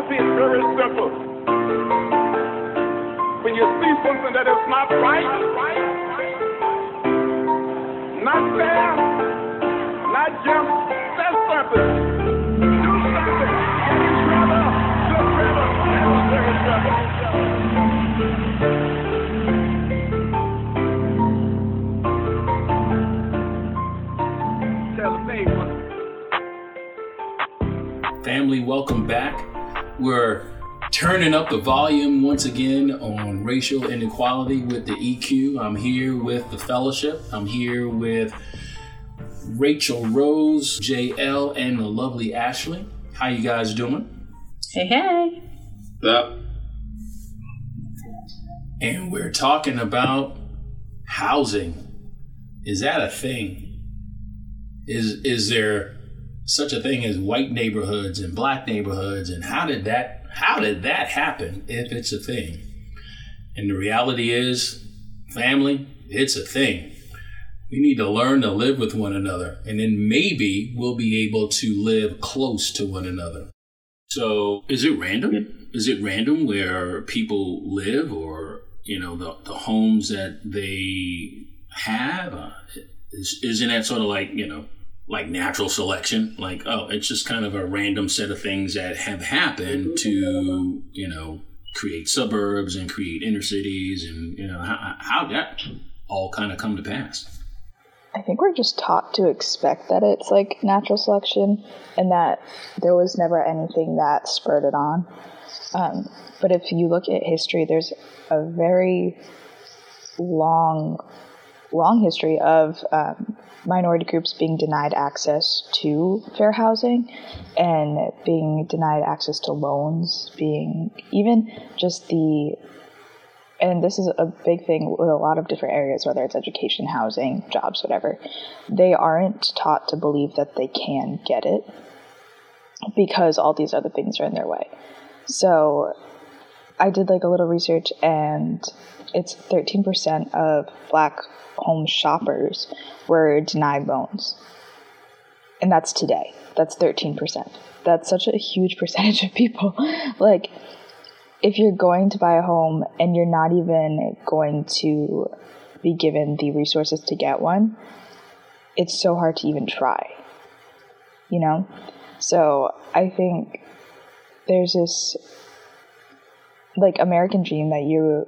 philosophy is very simple. When you see something that is not right, not fair, not just, something. Family, welcome back. We're turning up the volume once again on racial inequality with the EQ. I'm here with the fellowship. I'm here with Rachel Rose, JL, and the lovely Ashley. How you guys doing? Hey, hey. Yep. And we're talking about housing. Is that a thing? Is is there such a thing as white neighborhoods and black neighborhoods and how did that how did that happen if it's a thing? And the reality is family it's a thing. We need to learn to live with one another and then maybe we'll be able to live close to one another. So is it random? Is it random where people live or you know the, the homes that they have? Uh, is, isn't that sort of like you know like natural selection. Like oh it's just kind of a random set of things that have happened to you know create suburbs and create inner cities and you know how, how that all kind of come to pass. I think we're just taught to expect that it's like natural selection and that there was never anything that spurred it on. Um, but if you look at history there's a very long long history of um, minority groups being denied access to fair housing and being denied access to loans, being even just the and this is a big thing with a lot of different areas, whether it's education, housing, jobs, whatever. They aren't taught to believe that they can get it because all these other things are in their way. So I did like a little research, and it's 13% of black home shoppers were denied loans. And that's today. That's 13%. That's such a huge percentage of people. like, if you're going to buy a home and you're not even going to be given the resources to get one, it's so hard to even try. You know? So I think there's this like American dream that you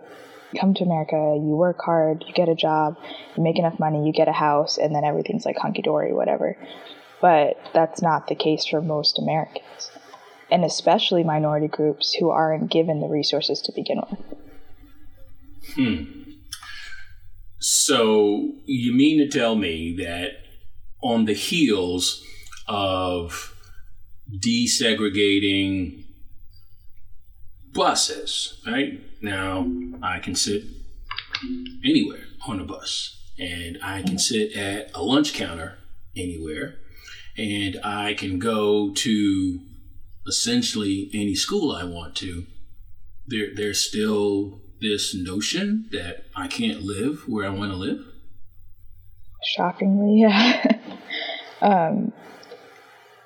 come to America, you work hard, you get a job, you make enough money, you get a house, and then everything's like hunky dory, whatever. But that's not the case for most Americans, and especially minority groups who aren't given the resources to begin with. Hmm. So you mean to tell me that on the heels of desegregating buses, right? Now I can sit anywhere on a bus and I can sit at a lunch counter anywhere and I can go to essentially any school I want to. There, there's still this notion that I can't live where I want to live. Shockingly, yeah. um,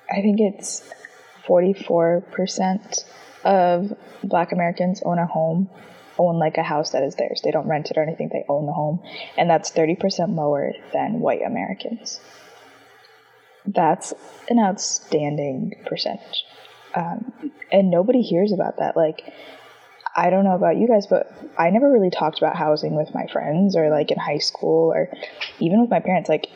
I think it's 44% of black Americans own a home, own like a house that is theirs. They don't rent it or anything, they own the home. And that's 30% lower than white Americans. That's an outstanding percentage. Um, and nobody hears about that. Like, I don't know about you guys, but I never really talked about housing with my friends or like in high school or even with my parents. Like,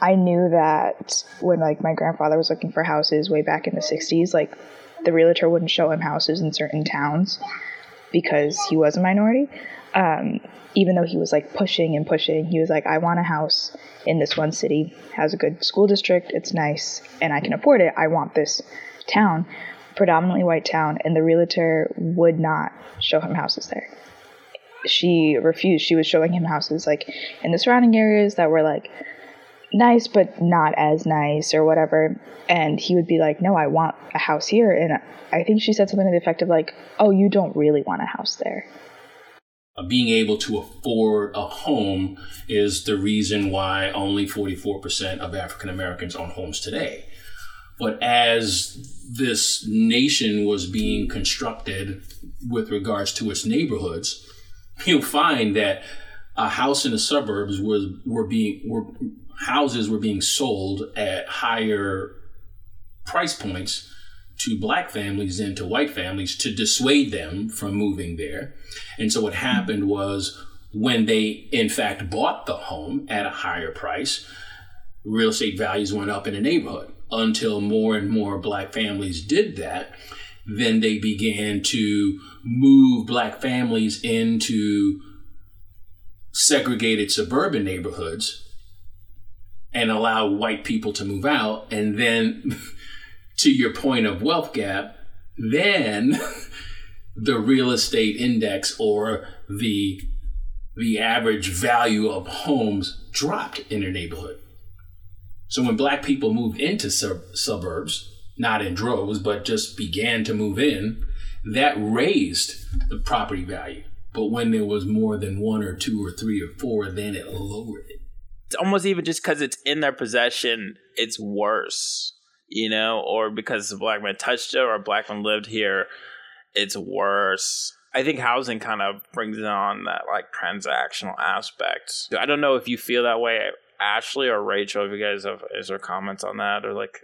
I knew that when like my grandfather was looking for houses way back in the 60s, like the realtor wouldn't show him houses in certain towns because he was a minority. Um, even though he was like pushing and pushing, he was like, I want a house in this one city, has a good school district, it's nice, and I can afford it. I want this town, predominantly white town, and the realtor would not show him houses there. She refused. She was showing him houses like in the surrounding areas that were like nice but not as nice or whatever. And he would be like no i want a house here. And i think she said something to the effect of like oh you don't really want a house there. Uh, being able to afford a home is the reason why only 44% of african americans own homes today. But as this nation was being constructed with regards to its neighborhoods, you'll find that a house in the suburbs was were being were houses were being sold at higher price points to black families than to white families to dissuade them from moving there. And so what happened was when they in fact bought the home at a higher price, real estate values went up in the neighborhood until more and more black families did that. Then they began to move black families into segregated suburban neighborhoods and allow white people to move out. And then, to your point of wealth gap, then the real estate index or the the average value of homes dropped in their neighborhood. So when black people moved into sub- suburbs, not in droves, but just began to move in, that raised the property value. But when there was more than one or two or three or four, then it lowered it. Almost even just because it's in their possession, it's worse, you know, or because a black man touched it or a black man lived here, it's worse. I think housing kind of brings on that like transactional aspect. I don't know if you feel that way, Ashley or Rachel. If you guys have is there comments on that, or like,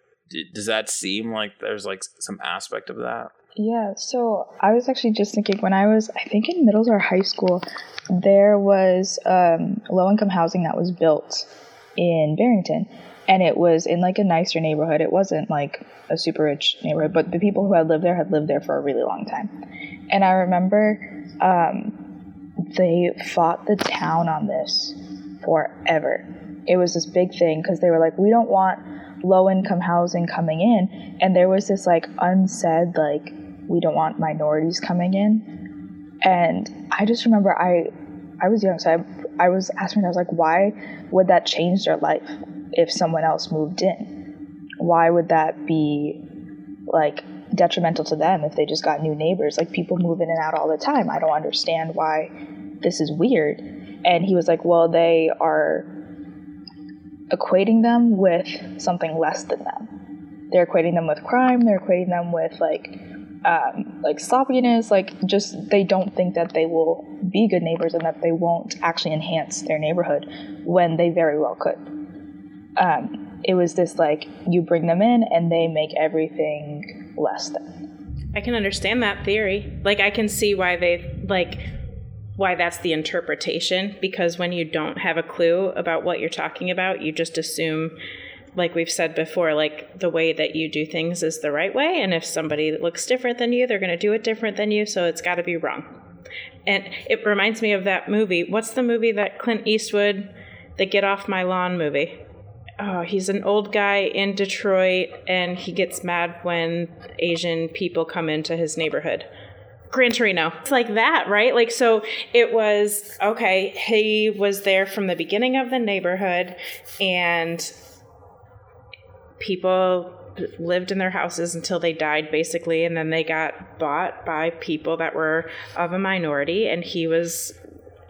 does that seem like there's like some aspect of that? Yeah, so I was actually just thinking when I was, I think in middle or high school, there was um, low income housing that was built in Barrington. And it was in like a nicer neighborhood. It wasn't like a super rich neighborhood, but the people who had lived there had lived there for a really long time. And I remember um, they fought the town on this forever. It was this big thing because they were like, we don't want low income housing coming in. And there was this like unsaid, like, we don't want minorities coming in. And I just remember I I was young, so I, I was asking, I was like, why would that change their life if someone else moved in? Why would that be like detrimental to them if they just got new neighbors? Like people move in and out all the time. I don't understand why this is weird. And he was like, well, they are equating them with something less than them. They're equating them with crime. They're equating them with like um, like sloppiness, like just they don't think that they will be good neighbors and that they won't actually enhance their neighborhood when they very well could. Um, it was this like you bring them in and they make everything less than. I can understand that theory. Like I can see why they like why that's the interpretation because when you don't have a clue about what you're talking about, you just assume like we've said before, like the way that you do things is the right way. And if somebody looks different than you, they're going to do it different than you. So it's got to be wrong. And it reminds me of that movie. What's the movie that Clint Eastwood, the Get Off My Lawn movie? Oh, he's an old guy in Detroit and he gets mad when Asian people come into his neighborhood. Gran Torino. It's like that, right? Like, so it was okay, he was there from the beginning of the neighborhood and people lived in their houses until they died basically and then they got bought by people that were of a minority and he was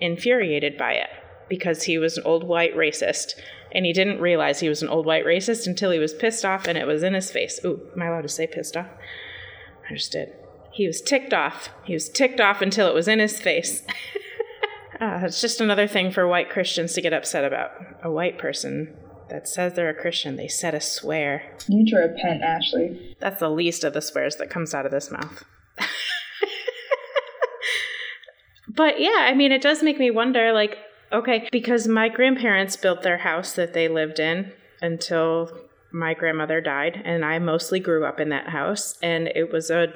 infuriated by it because he was an old white racist and he didn't realize he was an old white racist until he was pissed off and it was in his face. Ooh, am I allowed to say pissed off? I just did. He was ticked off. He was ticked off until it was in his face. ah, it's just another thing for white Christians to get upset about. A white person that says they're a Christian, they said a swear. You need to repent, Ashley. That's the least of the swears that comes out of this mouth. but yeah, I mean, it does make me wonder like, okay, because my grandparents built their house that they lived in until my grandmother died, and I mostly grew up in that house, and it was a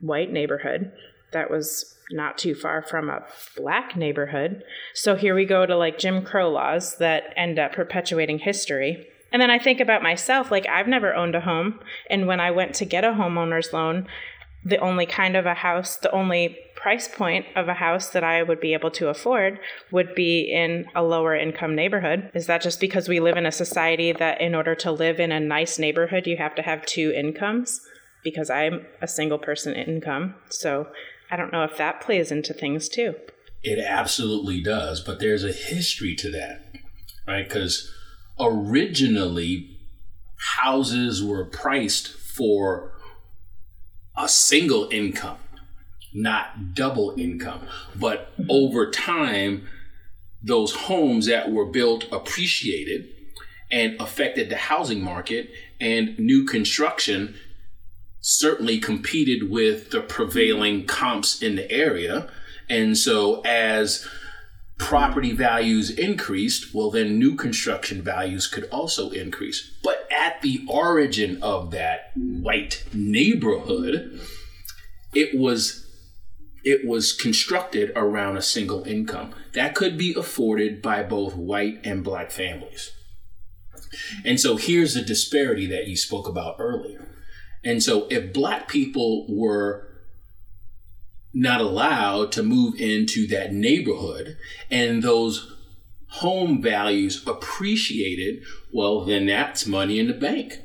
white neighborhood that was not too far from a black neighborhood. So here we go to like Jim Crow laws that end up perpetuating history. And then I think about myself, like I've never owned a home. And when I went to get a homeowner's loan, the only kind of a house, the only price point of a house that I would be able to afford would be in a lower income neighborhood. Is that just because we live in a society that in order to live in a nice neighborhood, you have to have two incomes? Because I'm a single person income. So I don't know if that plays into things too. It absolutely does, but there's a history to that, right? Because originally houses were priced for a single income, not double income. But over time, those homes that were built appreciated and affected the housing market, and new construction certainly competed with the prevailing mm-hmm. comps in the area. And so, as property mm-hmm. values increased, well, then new construction values could also increase. But at the origin of that mm-hmm. white neighborhood, it was it was constructed around a single income that could be afforded by both white and black families. And so here's the disparity that you spoke about earlier. And so if black people were not allowed to move into that neighborhood and those home values appreciated, well, then that's money in the bank.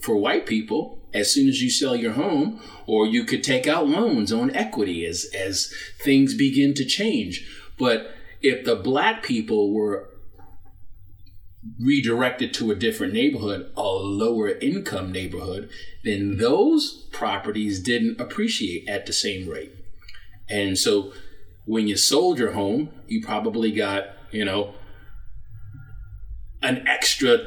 For white people, as soon as you sell your home, or you could take out loans on equity as, as things begin to change. But if the black people were redirected to a different neighborhood, a lower income neighborhood, then those properties didn't appreciate at the same rate. And so when you sold your home, you probably got, you know, an extra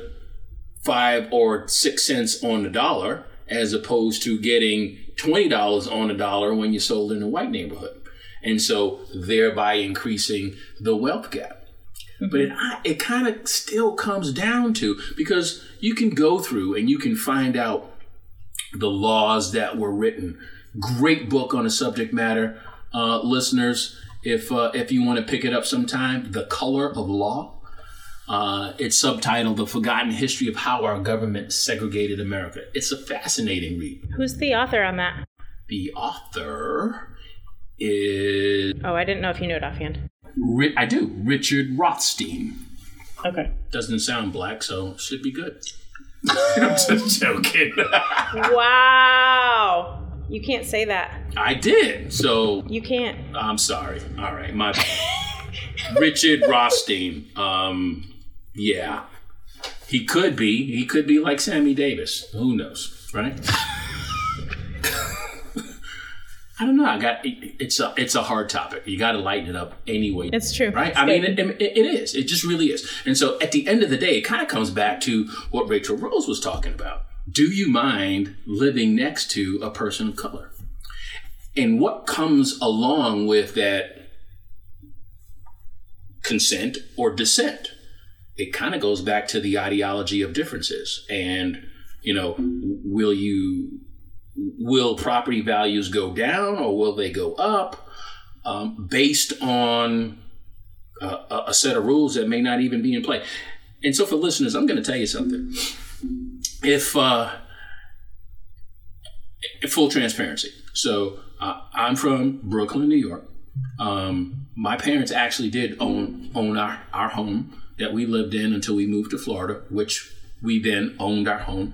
five or six cents on the dollar as opposed to getting $20 on a dollar when you sold in a white neighborhood. And so thereby increasing the wealth gap. But it, it kind of still comes down to because you can go through and you can find out the laws that were written. Great book on the subject matter, uh, listeners. If uh, if you want to pick it up sometime, The Color of Law. Uh, it's subtitled "The Forgotten History of How Our Government Segregated America." It's a fascinating read. Who's the author on that? The author is. Oh, I didn't know if you knew it offhand. I do. Richard Rothstein. Okay. Doesn't sound black, so should be good. I'm just joking. wow. You can't say that. I did. So You can't. I'm sorry. All right, my Richard Rothstein. Um, yeah, he could be. He could be like Sammy Davis. Who knows, right? I don't know. I got it's a it's a hard topic. You got to lighten it up anyway. It's true. right? It's I mean, it, it, it is. It just really is. And so, at the end of the day, it kind of comes back to what Rachel Rose was talking about. Do you mind living next to a person of color? And what comes along with that consent or dissent? It kind of goes back to the ideology of differences. And, you know, will you will property values go down or will they go up um, based on uh, a a set of rules that may not even be in play? And so, for listeners, I'm going to tell you something. If uh, full transparency, so uh, I'm from Brooklyn, New York. Um, my parents actually did own own our, our home that we lived in until we moved to Florida, which we then owned our home.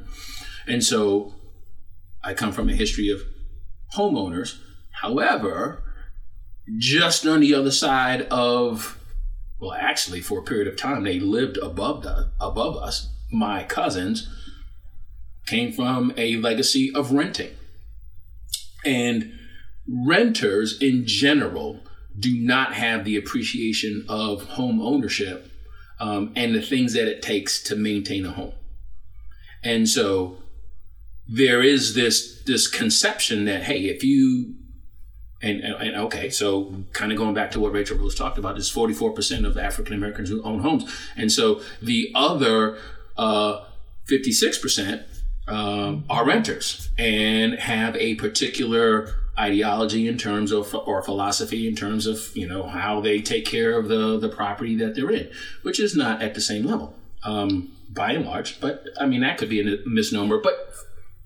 And so I come from a history of homeowners. However, just on the other side of, well, actually, for a period of time, they lived above the, above us. My cousins came from a legacy of renting, and renters in general do not have the appreciation of home ownership um, and the things that it takes to maintain a home. And so there is this this conception that hey, if you and, and, and okay, so kind of going back to what Rachel Rose talked about, is 44% of African Americans who own homes, and so the other uh, 56% um, are renters and have a particular ideology in terms of or philosophy in terms of you know how they take care of the the property that they're in, which is not at the same level um, by and large. But I mean that could be a misnomer, but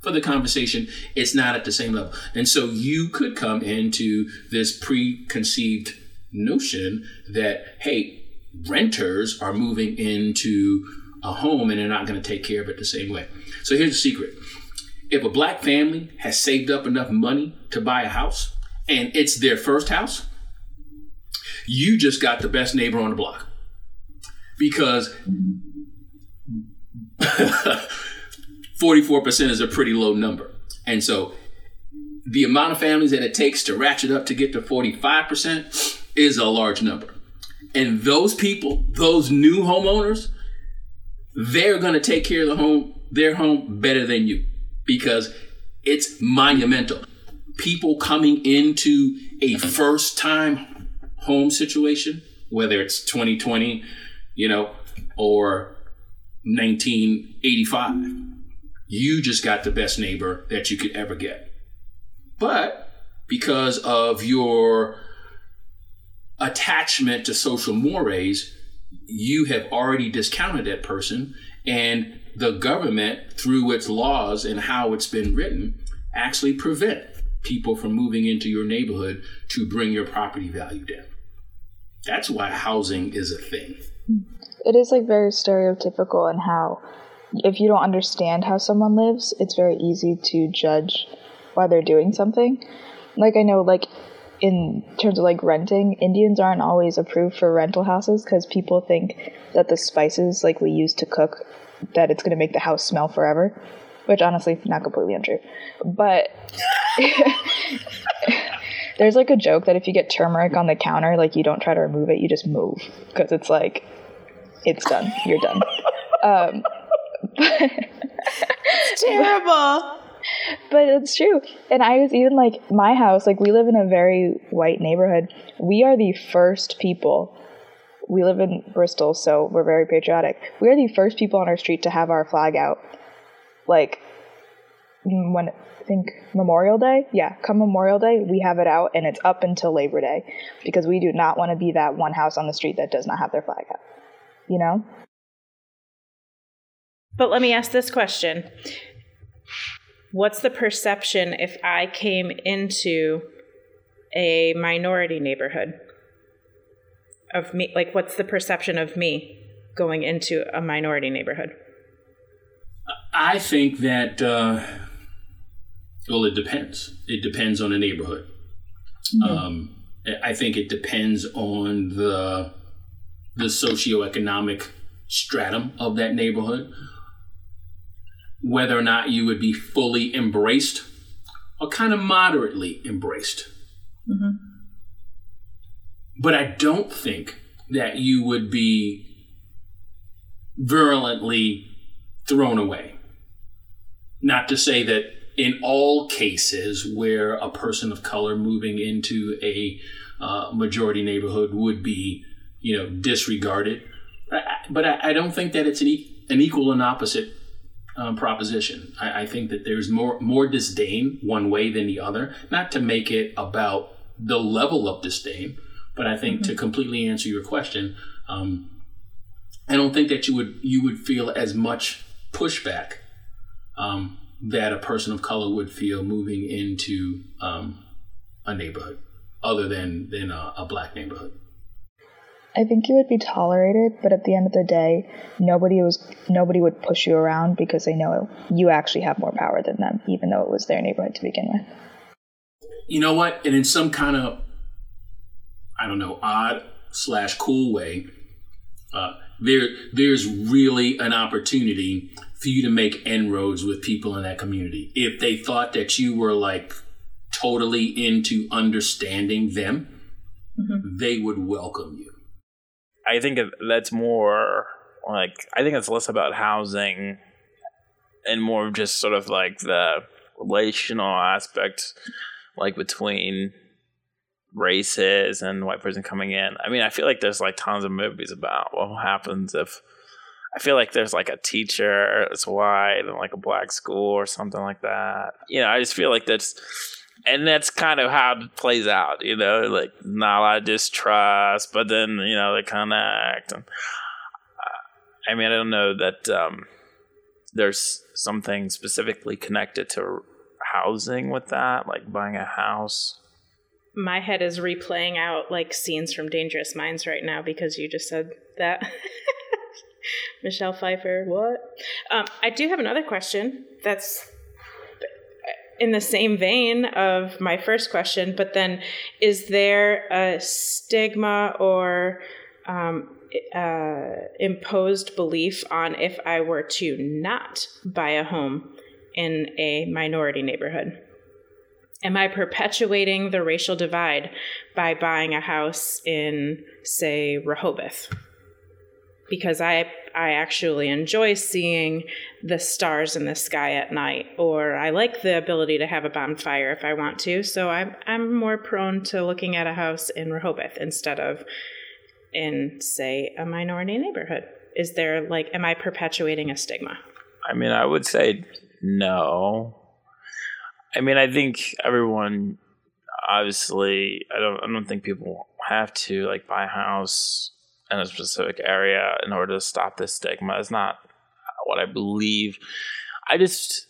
for the conversation, it's not at the same level. And so you could come into this preconceived notion that, hey, renters are moving into a home and they're not going to take care of it the same way. So here's the secret if a black family has saved up enough money to buy a house and it's their first house, you just got the best neighbor on the block. Because 44% is a pretty low number. And so the amount of families that it takes to ratchet up to get to 45% is a large number. And those people, those new homeowners, they're going to take care of the home, their home better than you because it's monumental. People coming into a first time home situation, whether it's 2020, you know, or 1985, you just got the best neighbor that you could ever get. But because of your attachment to social mores, you have already discounted that person, and the government, through its laws and how it's been written, actually prevent people from moving into your neighborhood to bring your property value down. That's why housing is a thing. It is like very stereotypical in how, if you don't understand how someone lives, it's very easy to judge why they're doing something. Like I know, like in terms of like renting, Indians aren't always approved for rental houses because people think that the spices like we use to cook that it's going to make the house smell forever, which honestly not completely untrue. But there's like a joke that if you get turmeric on the counter, like you don't try to remove it, you just move because it's like it's done. You're done. Um, Terrible. but it's true. And I was even like my house, like we live in a very white neighborhood. We are the first people. We live in Bristol, so we're very patriotic. We are the first people on our street to have our flag out. Like mm, when I think Memorial Day, yeah, come Memorial Day, we have it out and it's up until Labor Day because we do not want to be that one house on the street that does not have their flag out. You know? But let me ask this question What's the perception if I came into a minority neighborhood of me? Like, what's the perception of me going into a minority neighborhood? I think that, uh, well, it depends. It depends on the neighborhood. Um, I think it depends on the the socioeconomic stratum of that neighborhood, whether or not you would be fully embraced or kind of moderately embraced. But I don't think that you would be virulently thrown away. Not to say that in all cases where a person of color moving into a uh, majority neighborhood would be, you know, disregarded, but I, I don't think that it's an, e- an equal and opposite um, proposition. I, I think that there's more more disdain one way than the other. Not to make it about the level of disdain, but I think to completely answer your question, um, I don't think that you would you would feel as much pushback um, that a person of color would feel moving into um, a neighborhood, other than than a, a black neighborhood. I think you would be tolerated, but at the end of the day, nobody was nobody would push you around because they know you actually have more power than them, even though it was their neighborhood to begin with. you know what? And in some kind of, I don't know, odd slash cool way, uh, there there's really an opportunity for you to make inroads with people in that community. If they thought that you were like totally into understanding them, they would welcome you. I think that's more like I think it's less about housing and more of just sort of like the relational aspect, like between races and white person coming in. I mean, I feel like there's like tons of movies about what happens if. I feel like there's like a teacher that's white and like a black school or something like that. You know, I just feel like that's and that's kind of how it plays out, you know, like not a lot of distrust, but then you know they connect. And uh, I mean, I don't know that um, there's something specifically connected to housing with that, like buying a house. My head is replaying out like scenes from Dangerous Minds right now because you just said that. Michelle Pfeiffer, what? Um, I do have another question that's in the same vein of my first question, but then is there a stigma or um, uh, imposed belief on if I were to not buy a home in a minority neighborhood? am I perpetuating the racial divide by buying a house in, say, Rehoboth? Because I I actually enjoy seeing the stars in the sky at night, or I like the ability to have a bonfire if I want to. So I'm I'm more prone to looking at a house in Rehoboth instead of in, say, a minority neighborhood. Is there like, am I perpetuating a stigma? I mean, I would say no. I mean, I think everyone obviously I don't I don't think people have to like buy a house in a specific area in order to stop this stigma. is not what I believe. I just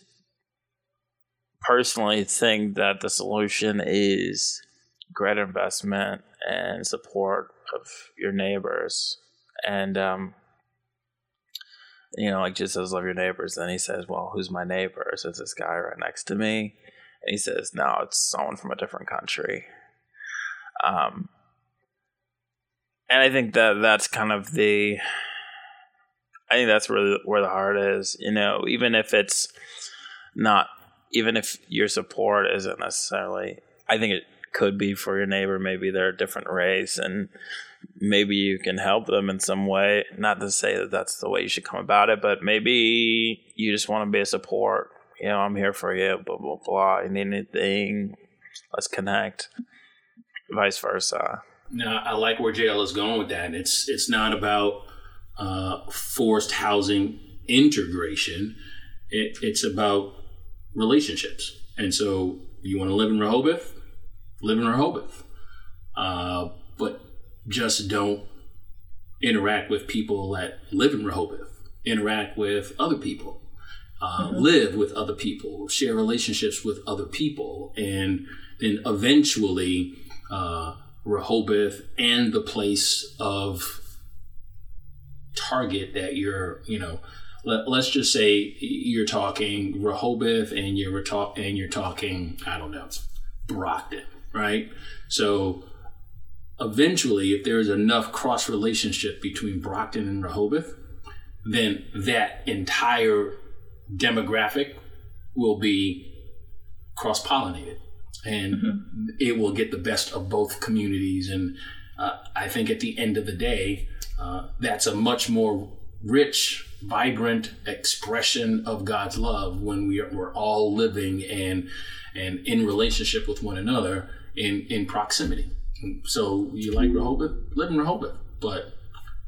personally think that the solution is greater investment and support of your neighbors. And um, you know, like Jesus says, love your neighbors. Then he says, well, who's my neighbor? So it's this guy right next to me. And he says, no, it's someone from a different country. Um, and I think that that's kind of the, I think that's really where the heart is. You know, even if it's not, even if your support isn't necessarily, I think it could be for your neighbor. Maybe they're a different race and maybe you can help them in some way. Not to say that that's the way you should come about it, but maybe you just want to be a support you know, I'm here for you, blah, blah, blah. You need anything, let's connect, vice versa. No, I like where JL is going with that. It's it's not about uh, forced housing integration. It, it's about relationships. And so you want to live in Rehoboth, live in Rehoboth, uh, but just don't interact with people that live in Rehoboth. Interact with other people uh, mm-hmm. live with other people, share relationships with other people, and then eventually uh, Rehoboth and the place of target that you're, you know, let, us just say you're talking Rehoboth and you're talk and you're talking, I don't know, Brockton, right? So eventually, if there's enough cross relationship between Brockton and Rehoboth, then that entire demographic will be cross pollinated and mm-hmm. it will get the best of both communities. And uh, I think at the end of the day, uh, that's a much more rich, vibrant expression of God's love when we are, we're all living and and in relationship with one another in in proximity. So you like Rehoboth, live in Rehoboth, but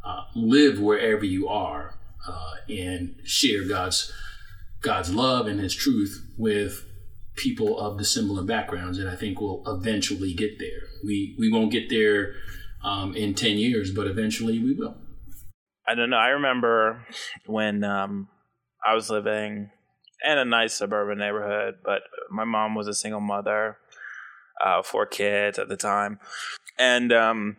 uh, live wherever you are uh, and share God's God's love and His truth with people of the similar backgrounds, and I think we'll eventually get there. We we won't get there um, in ten years, but eventually we will. I don't know. I remember when um, I was living in a nice suburban neighborhood, but my mom was a single mother, uh, four kids at the time, and um,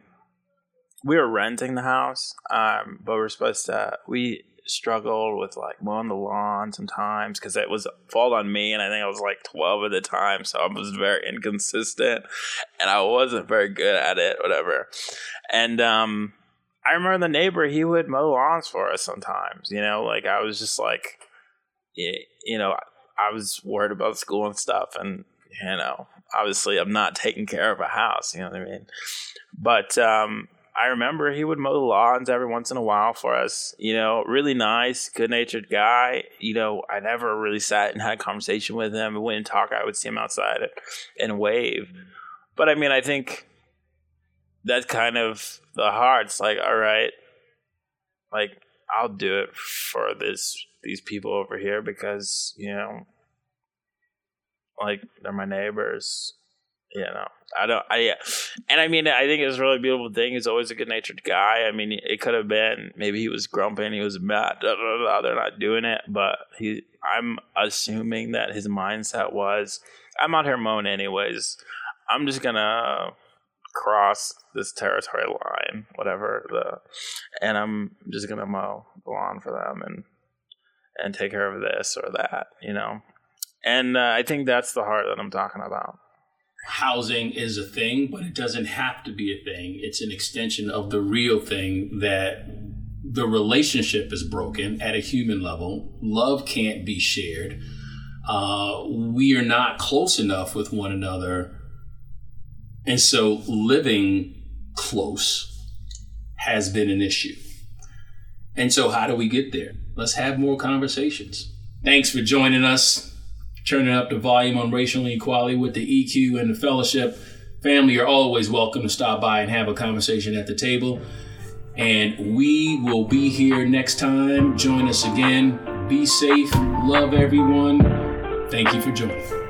we were renting the house, um, but we are supposed to we struggled with like mowing the lawn sometimes because it was fall on me and I think I was like 12 at the time so I was very inconsistent and I wasn't very good at it whatever. And um I remember the neighbor he would mow lawns for us sometimes you know like I was just like you know I was worried about school and stuff and you know obviously I'm not taking care of a house you know what I mean? But um I remember he would mow the lawns every once in a while for us. You know, really nice, good natured guy. You know, I never really sat and had a conversation with him. We wouldn't talk. I would see him outside and wave. But I mean, I think that's kind of the heart. It's like, all right, like I'll do it for this these people over here because you know, like they're my neighbors you know, I don't, I, and I mean, I think it's a really beautiful thing. He's always a good natured guy. I mean, it could have been maybe he was grumpy and he was mad. Blah, blah, blah, they're not doing it, but he, I'm assuming that his mindset was, I'm out here mowing anyways. I'm just gonna cross this territory line, whatever the, and I'm just gonna mow the lawn for them and and take care of this or that, you know. And uh, I think that's the heart that I'm talking about housing is a thing, but it doesn't have to be a thing. It's an extension of the real thing that the relationship is broken at a human level. Love can't be shared. Uh, we are not close enough with one another. And so living close has been an issue. And so, how do we get there? Let's have more conversations. Thanks for joining us, turning up the volume on racial inequality with the EQ and the fellowship. Family are always welcome to stop by and have a conversation at the table. And we will be here next time. Join us again. Be safe. Love everyone. Thank you for joining.